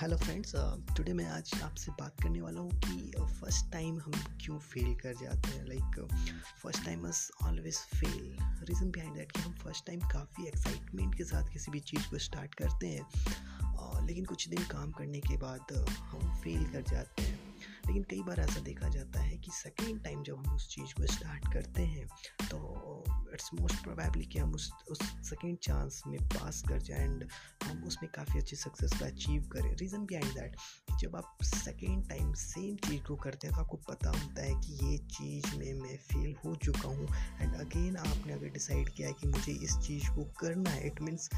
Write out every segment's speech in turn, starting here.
Hello friends today मैं आज आपसे बात करने वाला हूँ कि फ़र्स्ट टाइम हम क्यों फेल कर जाते हैं लाइक फ़र्स्ट टाइम मस always fail reason behind that कि हम फ़र्स्ट टाइम काफ़ी एक्साइटमेंट के साथ किसी भी चीज़ को स्टार्ट करते हैं uh, लेकिन कुछ दिन काम करने के बाद uh, हम फेल कर जाते हैं। लेकिन कई बार ऐसा देखा जाता है कि सेकेंड टाइम जब हम उस चीज़ को स्टार्ट करते हैं तो इट्स मोस्ट प्रोबेबली कि हम उस उस सेकेंड चांस में पास कर जाए एंड हम उसमें काफ़ी अच्छी सक्सेस को अचीव करें। रीज़न बिहाइंड दैट जब आप सेकेंड टाइम सेम चीज़ को करते हैं तो आपको पता होता है कि ये चीज़ में मैं फेल हो चुका हूँ। एंड अगेन आपने अगर डिसाइड किया है कि मुझे इस चीज़ को करना है इट मीन्स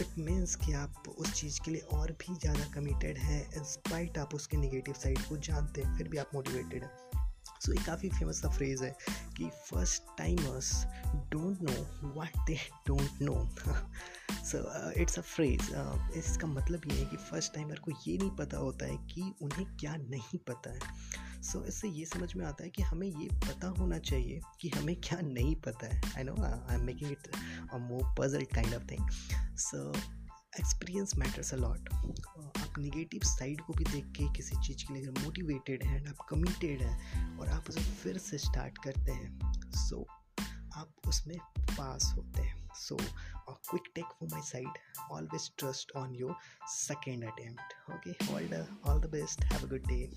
इट मीन्स कि आप उस चीज़ के लिए और भी ज़्यादा कमिटेड हैं इंस्पाइट आप उसके निगेटिव साइड को जानते हैं, फिर भी आप मोटिवेटेड हैं। सो ये काफ़ी फ़ेमस सा फ्रेज़ है कि first timers don't know what they don't know so it's a phrase इसका मतलब ये है कि फ़र्स्ट टाइमर को ये नहीं पता होता है कि उन्हें क्या नहीं पता है. सो so, इससे ये समझ में आता है कि हमें ये पता होना चाहिए कि हमें क्या नहीं पता है. I know I am making it a more puzzle kind of thing so experience matters a lot negative side को भी देख के किसी चीज़ के लिए अगर मोटिवेटेड हैं आप कमिटेड हैं और आप उसे फिर से स्टार्ट करते हैं। सो so, आप उसमें पास होते हैं। So quick take for my side always trust on your second attempt okay all the all the best have a good day